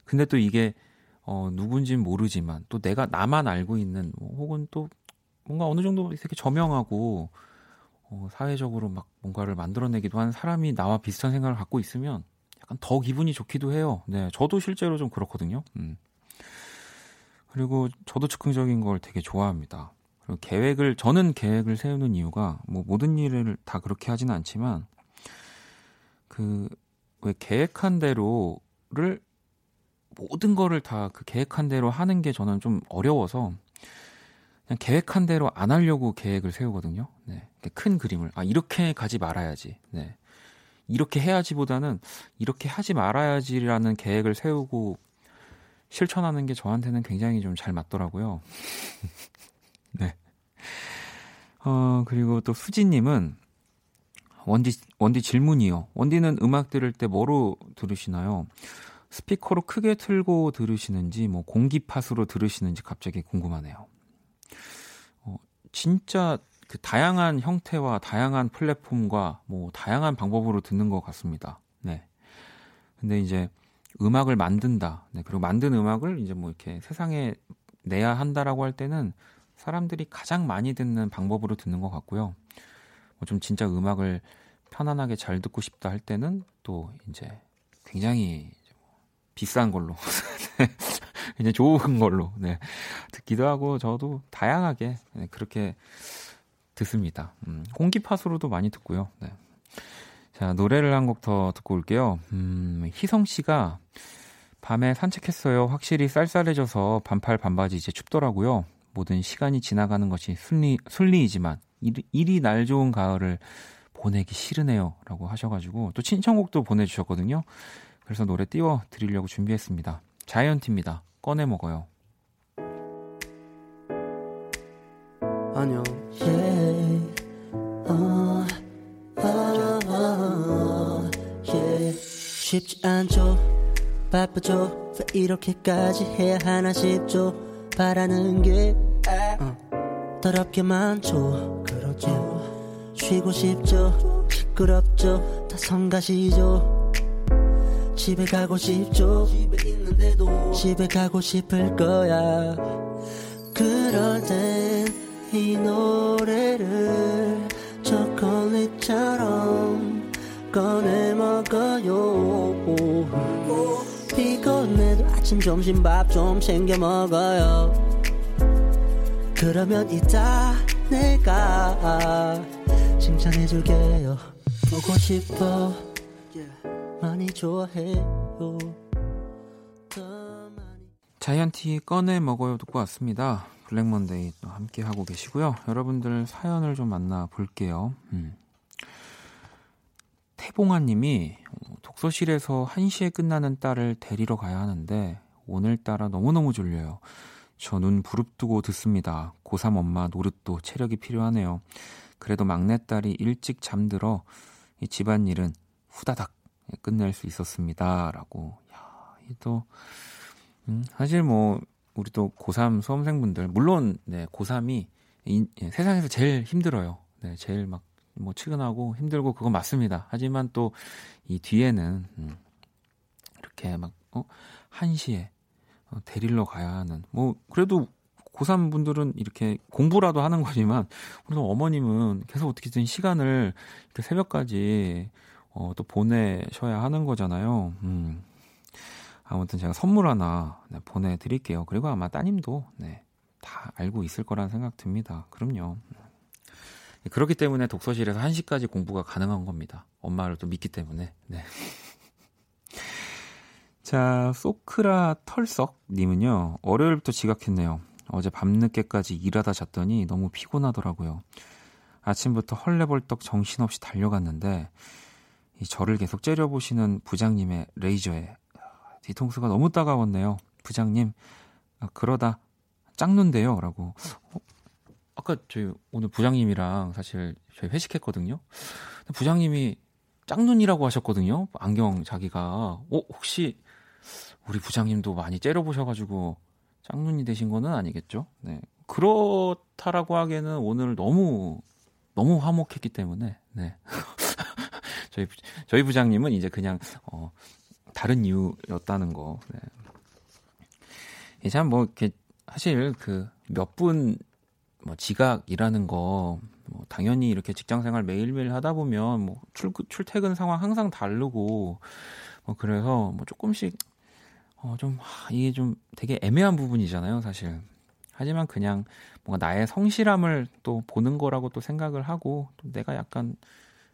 Speaker 1: 근데 또 이게 어, 누군진 모르지만 또 내가 나만 알고 있는 뭐, 혹은 또 뭔가 어느 정도 이렇게 저명하고 어, 사회적으로 막 뭔가를 만들어내기도 한 사람이 나와 비슷한 생각을 갖고 있으면 약간 더 기분이 좋기도 해요. 네, 저도 실제로 좀 그렇거든요. 음. 그리고 저도 즉흥적인 걸 되게 좋아합니다. 그리고 계획을 저는 계획을 세우는 이유가 뭐 모든 일을 다 그렇게 하지는 않지만 그 왜 계획한 대로를 모든 거를 다 그 계획한 대로 하는 게 저는 좀 어려워서 그냥 계획한 대로 안 하려고 계획을 세우거든요. 네. 큰 그림을 아 이렇게 가지 말아야지. 네. 이렇게 해야지보다는 이렇게 하지 말아야지라는 계획을 세우고 실천하는 게 저한테는 굉장히 좀 잘 맞더라고요. 네. 어, 그리고 또 수지님은 원디, 원디 질문이요. 원디는 음악 들을 때 뭐로 들으시나요? 스피커로 크게 틀고 들으시는지, 뭐, 공기팟으로 들으시는지 갑자기 궁금하네요. 어, 진짜 그 다양한 형태와 다양한 플랫폼과 뭐, 다양한 방법으로 듣는 것 같습니다. 네. 근데 이제 음악을 만든다. 네. 그리고 만든 음악을 이제 뭐 이렇게 세상에 내야 한다라고 할 때는 사람들이 가장 많이 듣는 방법으로 듣는 것 같고요. 뭐좀 진짜 음악을 편안하게 잘 듣고 싶다 할 때는 또 이제 굉장히 뭐 비싼 걸로 이제 좋은 걸로 네 듣기도 하고 저도 다양하게 네, 그렇게 듣습니다. 음, 공기파수로도 많이 듣고요. 네. 자 노래를 한 곡 더 듣고 올게요. 음, 희성 씨가 밤에 산책했어요. 확실히 쌀쌀해져서 반팔 반바지 이제 춥더라고요. 모든 시간이 지나가는 것이 순리, 순리이지만 일이 날 좋은 가을을 보내기 싫으네요. 라고 하셔가지고 또 신청곡도 보내주셨거든요. 그래서 노래 띄워 드리려고 준비했습니다. 자이언티입니다. 꺼내 먹어요.
Speaker 6: 안녕. Yeah. yeah. 쉽지 않죠. 바쁘죠. 왜 이렇게까지 해야 하나 싶죠. 바라는 게 어, 더럽게 많죠. 그렇죠. 쉬고 싶죠. 시끄럽죠. 다 성가시죠. 집에 가고 싶죠. 집에 있는데도 집에 가고 싶을 거야. 그럴 땐 이 노래를 초콜릿처럼 꺼내 먹어요. 피곤해도 아침 점심 밥 좀 챙겨 먹어요. 그러면 이따 내가 칭찬해줄게요. 보고 싶어 많이 좋아해요.
Speaker 1: 자이언티 꺼내 먹어요 듣고 왔습니다. Black Monday 또 함께 하고 계시고요. 여러분들 사연을 좀 만나 볼게요. 음. 태봉아님이 독서실에서 1시에 끝나는 딸을 데리러 가야 하는데 오늘따라 너무너무 졸려요. 저 눈 부릅뜨고 듣습니다. 고3 엄마 노릇도 체력이 필요하네요. 그래도 막내딸이 일찍 잠들어 이 집안일은 후다닥 끝낼 수 있었습니다. 라고. 야, 이또 음, 사실 뭐 우리 또 고3 수험생분들 물론 네, 고3이 인, 예, 세상에서 제일 힘들어요. 네, 제일 막뭐 측은하고 힘들고 그건 맞습니다. 하지만 또 이 뒤에는 음, 이렇게 막 어, 1시에 어, 데리러 가야 하는 뭐 그래도 고3 분들은 이렇게 공부라도 하는 거지만 우리 어머님은 계속 어떻게든 시간을 이렇게 새벽까지 어, 또 보내셔야 하는 거잖아요. 음. 아무튼 제가 선물 하나 네, 보내드릴게요. 그리고 아마 따님도 네, 다 알고 있을 거라는 생각 듭니다. 그럼요. 네, 그렇기 때문에 독서실에서 1시까지 공부가 가능한 겁니다. 엄마를 또 믿기 때문에. 네. 자, 소크라 털썩님은요, 월요일부터 지각했네요. 어제 밤늦게까지 일하다 잤더니 너무 피곤하더라고요. 아침부터 헐레벌떡 정신없이 달려갔는데, 이 저를 계속 째려보시는 부장님의 레이저에 뒤통수가 너무 따가웠네요. 부장님, 아, 그러다 짝눈데요. 라고. 어, 아까 저희 오늘 부장님이랑 사실 저희 회식했거든요. 부장님이 짝눈이라고 하셨거든요. 안경 자기가. 어, 혹시 우리 부장님도 많이 째려보셔가지고 짝눈이 되신 거는 아니겠죠? 네. 그렇다라고 하기에는 오늘 너무, 너무 화목했기 때문에, 네. 저희, 저희 부장님은 이제 그냥, 어, 다른 이유였다는 거. 네. 참, 뭐, 이렇게, 사실 그, 몇 분, 뭐, 지각이라는 거, 뭐, 당연히 이렇게 직장 생활 매일매일 하다 보면, 뭐, 출, 출퇴근 상황 항상 다르고, 뭐, 그래서, 뭐, 조금씩, 어, 좀, 이게 좀 되게 애매한 부분이잖아요, 사실. 하지만 그냥 뭔가 나의 성실함을 또 보는 거라고 또 생각을 하고, 또 내가 약간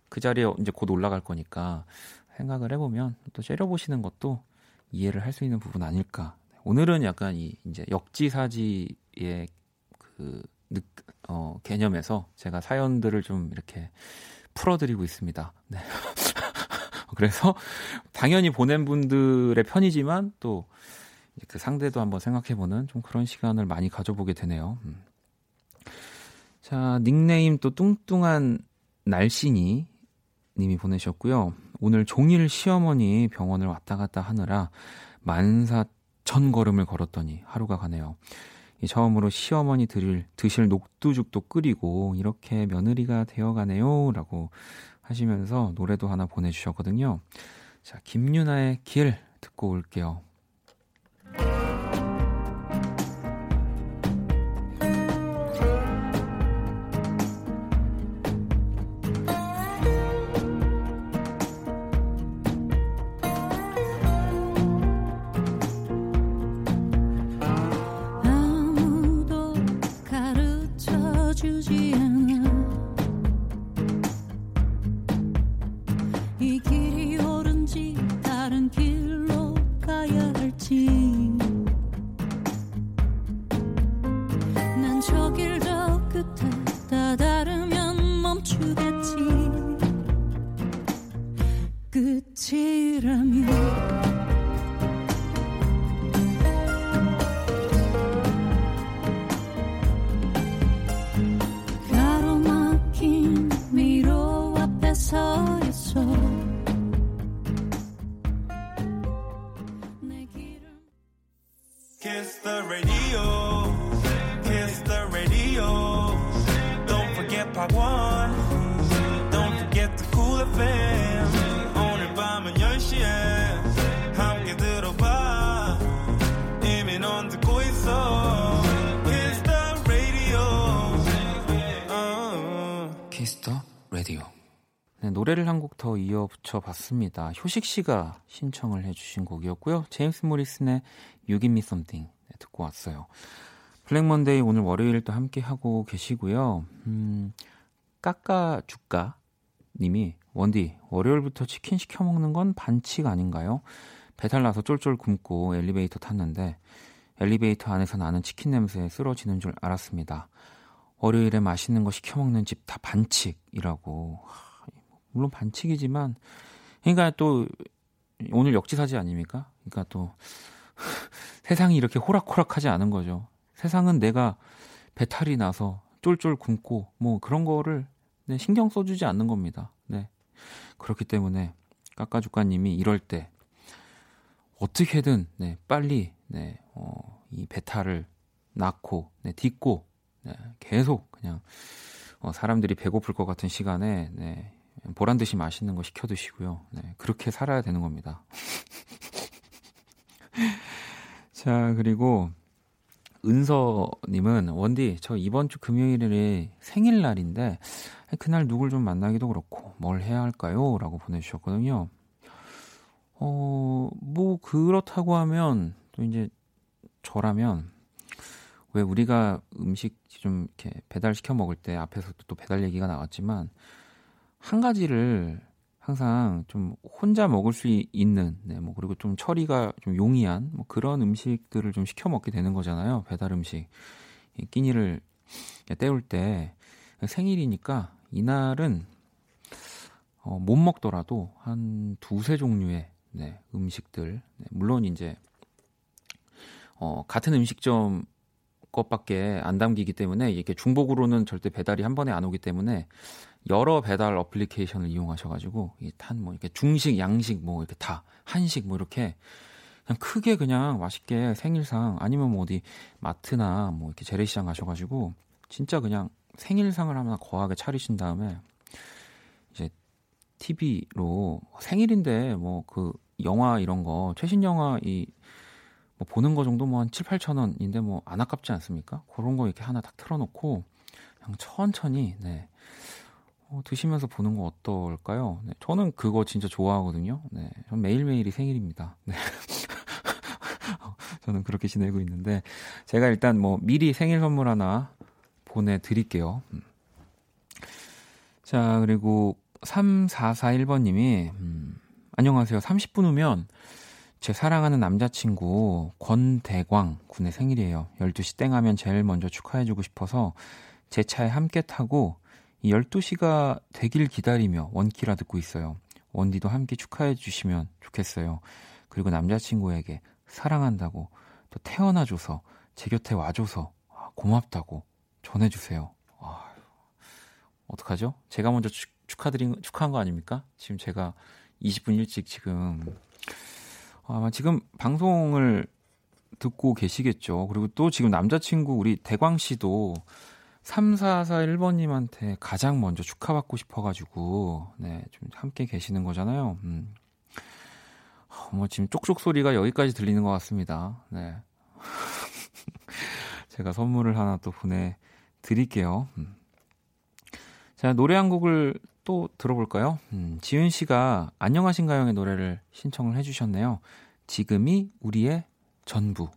Speaker 1: 그 자리에 이제 곧 올라갈 거니까, 생각을 해보면 또 째려보시는 것도 이해를 할 수 있는 부분 아닐까. 오늘은 약간 이 이제 역지사지의 그 느, 어, 개념에서 제가 사연들을 좀 이렇게 풀어드리고 있습니다. 네. 그래서 당연히 보낸 분들의 편이지만 또 그 상대도 한번 생각해보는 좀 그런 시간을 많이 가져보게 되네요. 음. 자, 닉네임 또 뚱뚱한 날씬이 님이 보내셨고요. 오늘 종일 시어머니 병원을 왔다 갔다 하느라 만사 천 걸음을 걸었더니 하루가 가네요. 처음으로 시어머니 드릴, 드실 녹두죽도 끓이고 이렇게 며느리가 되어가네요. 라고 하시면서 노래도 하나 보내주셨거든요. 자, 김유나의 길 듣고 올게요. partir. 노래를 한 곡 더 이어 붙여봤습니다. 효식 씨가 신청을 해주신 곡이었고요. 제임스 모리슨의 You Give Me Something 네, 듣고 왔어요. Black Monday 오늘 월요일 또 함께 하고 계시고요. 음, 까까 주까 님이 원디 월요일부터 치킨 시켜 먹는 건 반칙 아닌가요? 배달 나서 쫄쫄 굶고 엘리베이터 탔는데 엘리베이터 안에서 나는 치킨 냄새에 쓰러지는 줄 알았습니다. 월요일에 맛있는 거 시켜 먹는 집 다 반칙이라고. 물론 반칙이지만 그러니까 또 오늘 역지사지 아닙니까? 그러니까 또 세상이 이렇게 호락호락하지 않은 거죠. 세상은 내가 배탈이 나서 쫄쫄 굶고 뭐 그런 거를 네, 신경 써주지 않는 겁니다. 네. 그렇기 때문에 까까주까님이 이럴 때 어떻게든 네, 빨리 네, 어, 이 배탈을 낳고 네, 딛고 네, 계속 그냥 어, 사람들이 배고플 것 같은 시간에 네, 보란 듯이 맛있는 거 시켜 드시고요. 네, 그렇게 살아야 되는 겁니다. 자, 그리고 은서님은 원디 저 이번 주 금요일에 생일날인데 그날 누굴 좀 만나기도 그렇고 뭘 해야 할까요? 라고 보내주셨거든요. 어, 뭐 그렇다고 하면 또 이제 저라면 왜 우리가 음식 좀 이렇게 배달 시켜 먹을 때 앞에서도 또 배달 얘기가 나왔지만 한 가지를 항상 좀 혼자 먹을 수 있는, 네, 뭐, 그리고 좀 처리가 좀 용이한, 뭐 그런 음식들을 좀 시켜 먹게 되는 거잖아요. 배달 음식. 이 끼니를 때울 때 생일이니까 이날은 어, 못 먹더라도 한 두세 종류의 네, 음식들. 네, 물론 이제 어, 같은 음식점 것밖에 안 담기기 때문에 이게 중복으로는 절대 배달이 한 번에 안 오기 때문에 여러 배달 어플리케이션을 이용하셔가지고 탄뭐 이렇게 중식, 양식 뭐 이렇게 다 한식 뭐 이렇게 그냥 크게 그냥 맛있게 생일상 아니면 뭐 어디 마트나 뭐 이렇게 재래시장 가셔가지고 진짜 그냥 생일상을 하나 거하게 차리신 다음에 이제 TV로 생일인데 뭐 그 영화 이런 거 최신 영화 이 뭐 보는 거 정도 뭐 한 7, 8천 원인데 뭐 안 아깝지 않습니까? 그런 거 이렇게 하나 딱 틀어놓고 그냥 천천히 네. 어, 드시면서 보는 거 어떨까요? 네, 저는 그거 진짜 좋아하거든요. 네, 전 매일매일이 생일입니다. 네. 저는 그렇게 지내고 있는데 제가 일단 뭐 미리 생일 선물 하나 보내드릴게요. 음. 자 그리고 3441번님이 음, 안녕하세요. 30분 후면 제 사랑하는 남자친구 권대광 군의 생일이에요. 12시 땡 하면 제일 먼저 축하해주고 싶어서 제 차에 함께 타고 12시가 되길 기다리며 원키라 듣고 있어요. 원디도 함께 축하해 주시면 좋겠어요. 그리고 남자친구에게 사랑한다고 또 태어나줘서 제 곁에 와줘서 아, 고맙다고 전해주세요. 아, 어떡하죠? 제가 먼저 축, 축하드린, 축하한 거 아닙니까? 지금 제가 20분 일찍 지금, 아마 지금 방송을 듣고 계시겠죠. 그리고 또 지금 남자친구 우리 대광 씨도 3441번님한테 가장 먼저 축하받고 싶어가지고, 네, 좀 함께 계시는 거잖아요. 음. 뭐 지금 쪽쪽 소리가 여기까지 들리는 것 같습니다. 네. 제가 선물을 하나 또 보내드릴게요. 음. 자, 노래 한 곡을 또 들어볼까요? 음, 지윤 씨가 안녕하신가요의 노래를 신청을 해주셨네요. 지금이 우리의 전부.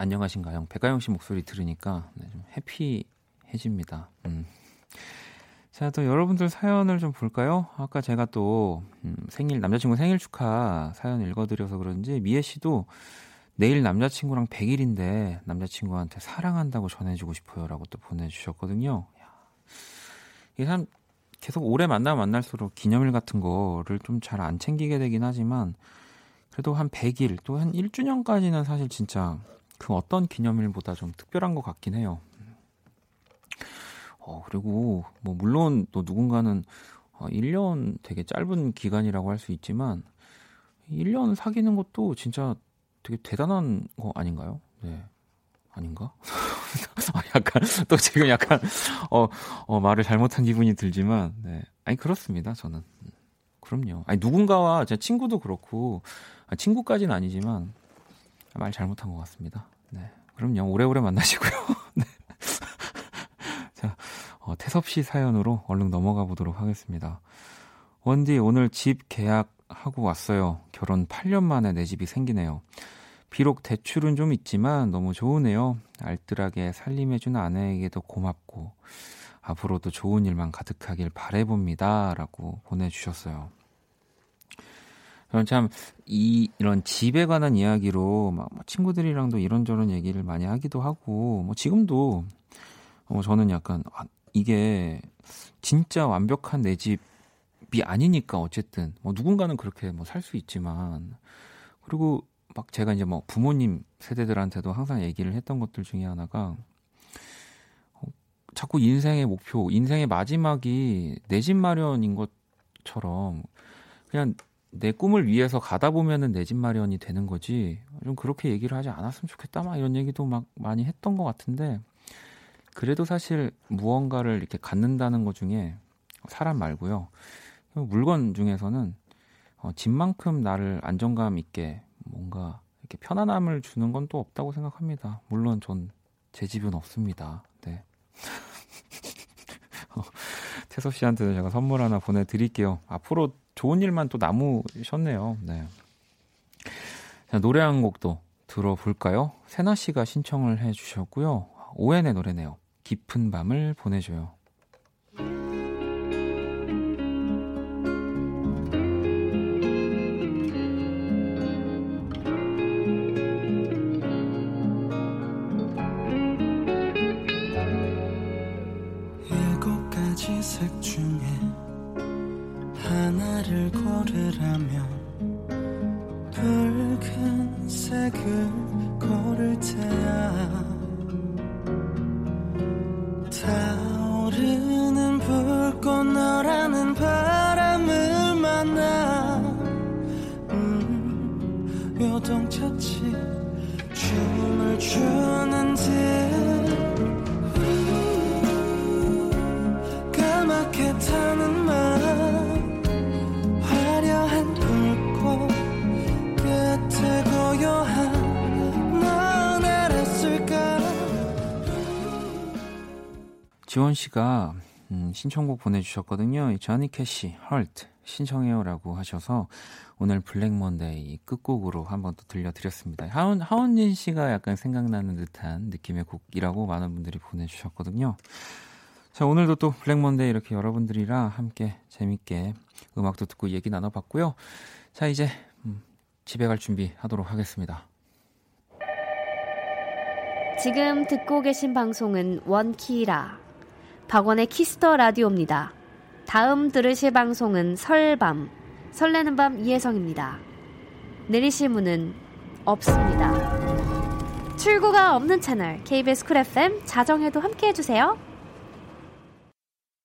Speaker 1: 안녕하신가요? 백가영 씨 목소리 들으니까 네, 좀 해피해집니다. 음. 자, 또 여러분들 사연을 좀 볼까요? 아까 제가 또 음, 생일 남자친구 생일 축하 사연 읽어드려서 그런지 미애 씨도 내일 남자친구랑 100일인데 남자친구한테 사랑한다고 전해주고 싶어요라고 또 보내주셨거든요. 이게 참 계속 오래 만나면 만날수록 기념일 같은 거를 좀 잘 안 챙기게 되긴 하지만 그래도 한 100일 또 한 1주년까지는 사실 진짜 그 어떤 기념일보다 좀 특별한 것 같긴 해요. 어, 그리고 뭐 물론 또 누군가는 어, 1년 되게 짧은 기간이라고 할 수 있지만 1년 사귀는 것도 진짜 되게 대단한 거 아닌가요? 네. 아닌가? 아, 약간 또 지금 약간 어, 어 말을 잘못한 기분이 들지만 네. 아니 그렇습니다. 저는 그럼요. 아니 누군가와 제 친구도 그렇고 아, 친구까지는 아니지만 말 잘못한 것 같습니다. 네. 그럼요. 오래오래 만나시고요. 네. 자, 어, 태섭 씨 사연으로 얼른 넘어가 보도록 하겠습니다. 원디 오늘 집 계약하고 왔어요. 결혼 8년 만에 내 집이 생기네요. 비록 대출은 좀 있지만 너무 좋으네요. 알뜰하게 살림해준 아내에게도 고맙고 앞으로도 좋은 일만 가득하길 바래봅니다. 라고 보내주셨어요. 저는 참, 이, 이런 집에 관한 이야기로 막 뭐 친구들이랑도 이런저런 얘기를 많이 하기도 하고, 뭐 지금도, 어, 저는 약간, 아, 이게 진짜 완벽한 내 집이 아니니까 어쨌든, 뭐 누군가는 그렇게 뭐 살 수 있지만, 그리고 막 제가 이제 뭐 부모님 세대들한테도 항상 얘기를 했던 것들 중에 하나가, 어, 자꾸 인생의 목표, 인생의 마지막이 내 집 마련인 것처럼, 그냥 내 꿈을 위해서 가다 보면은 내 집 마련이 되는 거지. 좀 그렇게 얘기를 하지 않았으면 좋겠다. 막 이런 얘기도 막 많이 했던 것 같은데, 그래도 사실 무언가를 이렇게 갖는다는 것 중에 사람 말고요. 물건 중에서는 어, 집만큼 나를 안정감 있게 뭔가 이렇게 편안함을 주는 건 또 없다고 생각합니다. 물론 전 제 집은 없습니다. 네. 어, 태섭 씨한테는 제가 선물 하나 보내드릴게요. 앞으로 좋은 일만 또 남으셨네요. 네. 자, 노래 한 곡도 들어볼까요? 세나 씨가 신청을 해주셨고요. 오엔의 노래네요. 깊은 밤을 보내줘요.
Speaker 2: 음, 요동쳤지. 춤을 추는 듯 까맣게 타는 맘 화려한 불꽃 끝에 고요한
Speaker 1: 지원 씨가 음, 신청곡 보내주셨거든요. 저니 캐시, 헐트 신청해요라고 하셔서 오늘 Black Monday 끝곡으로 한번 또 들려드렸습니다. 하원, 하원진 씨가 약간 생각나는 듯한 느낌의 곡이라고 많은 분들이 보내주셨거든요. 자, 오늘도 또 Black Monday 이렇게 여러분들이랑 함께 재밌게 음악도 듣고 얘기 나눠봤고요. 자, 이제 음, 집에 갈 준비 하도록 하겠습니다.
Speaker 7: 지금 듣고 계신 방송은 원키라 박원의 Kiss the Radio입니다. 다음 들으실 방송은 설밤 설레는 밤 이혜성입니다. 내리실 문은 없습니다. 출구가 없는 채널 KBS 쿨 FM 자정에도 함께 해주세요.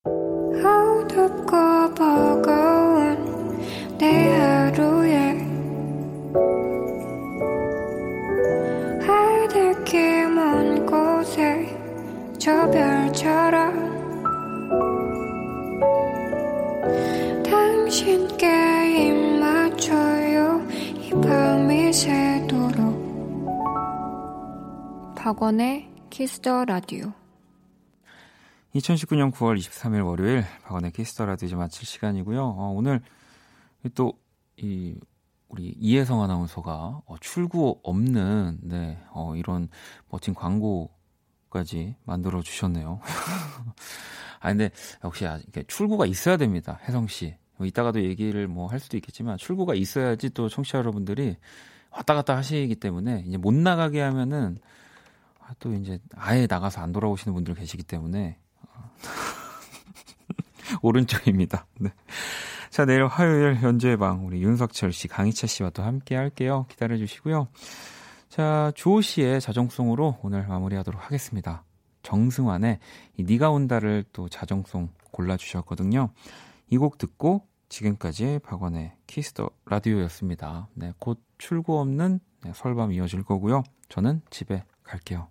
Speaker 4: 어둡고 버거운 내 하루에 하늘길 먼 곳에 저 별처럼 박원의 Kiss the Radio
Speaker 1: 2019년 9월 23일 월요일 박원의 Kiss the Radio 이제 마칠 시간이고요. 어, 오늘 또 이 우리 이혜성 아나운서가 어, 출구 없는 네, 어, 이런 멋진 광고 까지 만들어 주셨네요. 아 근데 역시 아, 출구가 있어야 됩니다. 혜성 씨. 뭐 이따가도 얘기를 뭐 할 수도 있겠지만 출구가 있어야지 또 청취자 여러분들이 왔다 갔다 하시기 때문에 이제 못 나가게 하면은 아, 또 이제 아예 나가서 안 돌아오시는 분들 계시기 때문에 오른쪽입니다. 네. 자, 내일 화요일 연주의 방 우리 윤석철 씨, 강희차 씨와 또 함께 할게요. 기다려 주시고요. 자, 주호 씨의 자정송으로 오늘 마무리하도록 하겠습니다. 정승환의 이 네가 온다를 또 자정송 골라 주셨거든요. 이 곡 듣고 지금까지 박원의 Kiss the Radio였습니다. 네, 곧 출구 없는 네, 설밤 이어질 거고요. 저는 집에 갈게요.